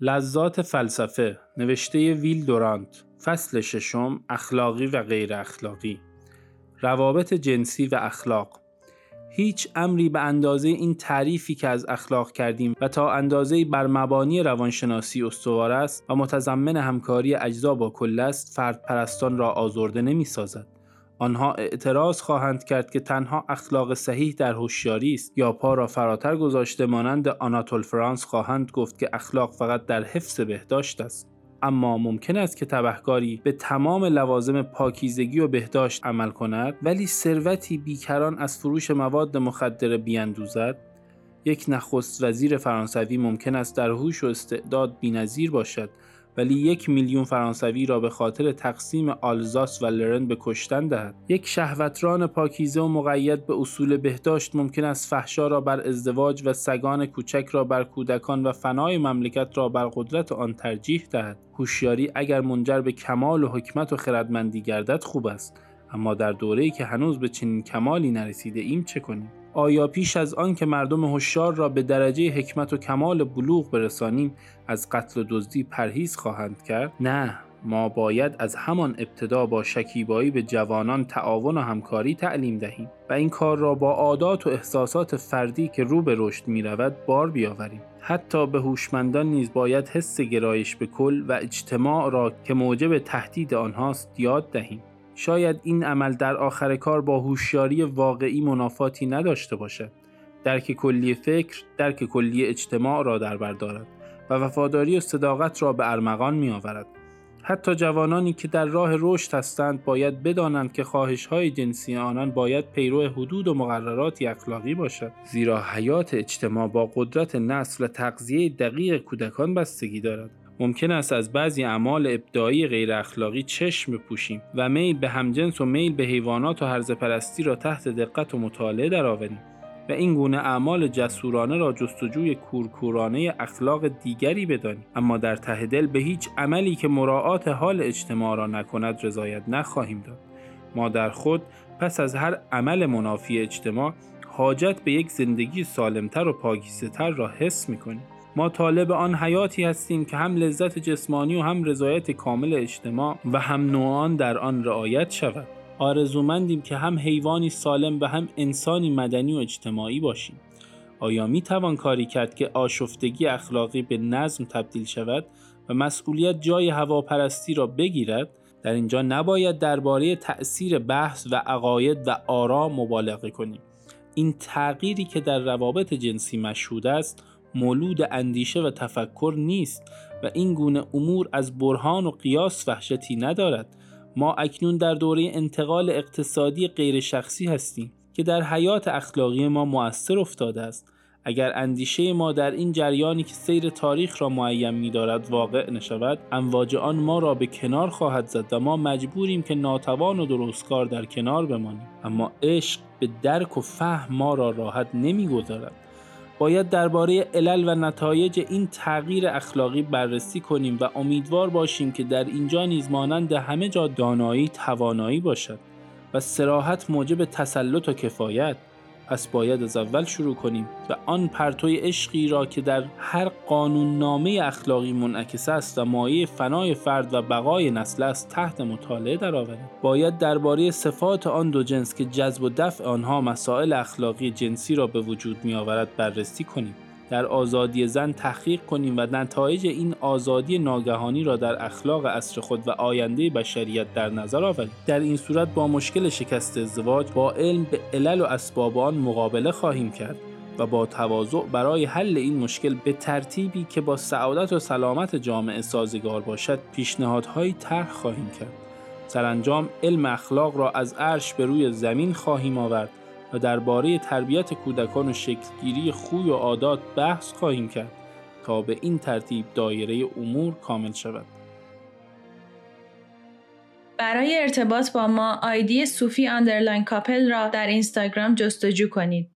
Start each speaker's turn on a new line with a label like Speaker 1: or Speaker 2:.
Speaker 1: لذات فلسفه نوشته ویل دورانت فصل ششم اخلاقی و غیر اخلاقی روابط جنسی و اخلاق هیچ امری به اندازه این تعریفی که از اخلاق کردیم و تا اندازه بر مبانی روانشناسی استوار است و متضمن همکاری اجزا با کل است فرد پرستان را آزرده نمی سازد. آنها اعتراض خواهند کرد که تنها اخلاق صحیح در هوشیاری است. یا پا را فراتر گذاشته مانند آناتول فرانس خواهند گفت که اخلاق فقط در حفظ بهداشت است. اما ممکن است که تبهکاری به تمام لوازم پاکیزگی و بهداشت عمل کند ولی ثروتی بیکران از فروش مواد مخدر بیاندوزد یک نخست وزیر فرانسوی ممکن است در هوش و استعداد بینظیر باشد. ولی یک میلیون فرانسوی را به خاطر تقسیم آلزاس و لرن به کشتن دهد. یک شهوتران پاکیزه و مقید به اصول بهداشت ممکن است فحشا را بر ازدواج و سگان کوچک را بر کودکان و فنای مملکت را بر قدرت آن ترجیح دهد. هوشیاری اگر منجر به کمال و حکمت و خردمندی گردد خوب است. اما در دوره‌ای که هنوز به چنین کمالی نرسیده ایم چه کنیم؟ آیا پیش از آن که مردم هوشیار را به درجه حکمت و کمال بلوغ برسانیم از قتل و دزدی پرهیز خواهند کرد؟ نه ما باید از همان ابتدا با شکیبایی به جوانان تعاون و همکاری تعلیم دهیم و این کار را با عادات و احساسات فردی که رو به رشد می رود بار بیاوریم. حتی به هوشمندان نیز باید حس گرایش به کل و اجتماع را که موجب تهدید آنهاست یاد دهیم. شاید این عمل در آخر کار با هوشیاری واقعی منافاتی نداشته باشد. درک کلی فکر درک کلی اجتماع را در بر دارد و وفاداری و صداقت را به ارمغان می آورد حتی جوانانی که در راه رشد هستند باید بدانند که خواهش های جنسی آنان باید پیرو حدود و مقرراتی اخلاقی باشد زیرا حیات اجتماع با قدرت نسل و تغذیه دقیق کودکان بستگی دارد. ممکن است از بعضی اعمال ابداعی غیر اخلاقی چشم بپوشیم و میل به همجنس و میل به حیوانات و هرزه پرستی را تحت دقت و مطالعه درآوریم و این گونه اعمال جسورانه را جستجوی کورکورانه اخلاق دیگری بدانیم. اما در ته دل به هیچ عملی که مراعات حال اجتماع را نکند رضایت نخواهیم داد. ما در خود پس از هر عمل منافی اجتماع حاجت به یک زندگی سالمتر و پاکیزه‌تر را حس می‌کنیم. ما طالب آن حیاتی هستیم که هم لذت جسمانی و هم رضایت کامل اجتماع و هم نوعان در آن رعایت شود. آرزومندیم که هم حیوانی سالم و هم انسانی مدنی و اجتماعی باشیم. آیا می توان کاری کرد که آشفتگی اخلاقی به نظم تبدیل شود و مسئولیت جای هواپرستی را بگیرد؟ در اینجا نباید درباره تأثیر بحث و عقاید و آرا مبالغه کنیم. این تغییری که در روابط جنسی مشهود است مولود اندیشه و تفکر نیست و این گونه امور از برهان و قیاس وحشتی ندارد. ما اکنون در دوره انتقال اقتصادی غیر شخصی هستیم که در حیات اخلاقی ما مؤثر افتاده است. اگر اندیشه ما در این جریانی که سیر تاریخ را معیم می دارد واقع نشود امواج آن ما را به کنار خواهد زد و ما مجبوریم که ناتوان و درستکار در کنار بمانیم. اما عشق به درک و فهم ما را راحت نمی‌گذارد. باید درباره علل و نتایج این تغییر اخلاقی بررسی کنیم و امیدوار باشیم که در اینجا نیز مانند همه جا دانایی توانایی باشد و سراحت موجب تسلط و کفایت. پس باید از اول شروع کنیم و آن پرتوی عشقی را که در هر قانون نامه اخلاقی منعکس است و مایه فنای فرد و بقای نسل است تحت مطالعه درآوریم. باید درباره صفات آن دو جنس که جذب و دفع آنها مسائل اخلاقی جنسی را به وجود می آورد بررسی کنیم. در آزادی زن تحقیق کنیم و نتایج این آزادی ناگهانی را در اخلاق اصر خود و آینده بشریت در نظر آوریم. در این صورت با مشکل شکست ازدواج با علم به علل و اسباب آن مقابله خواهیم کرد و با تواضع برای حل این مشکل به ترتیبی که با سعادت و سلامت جامعه سازگار باشد پیشنهادهایی طرح خواهیم کرد. سرانجام علم اخلاق را از عرش به روی زمین خواهیم آورد. و درباره تربیت کودکان و شکلگیری خوی و عادات بحث خواهیم کرد تا به این ترتیب دایره امور کامل شود.
Speaker 2: برای ارتباط با ما ID صوفی underline couple را در اینستاگرام جستجو کنید.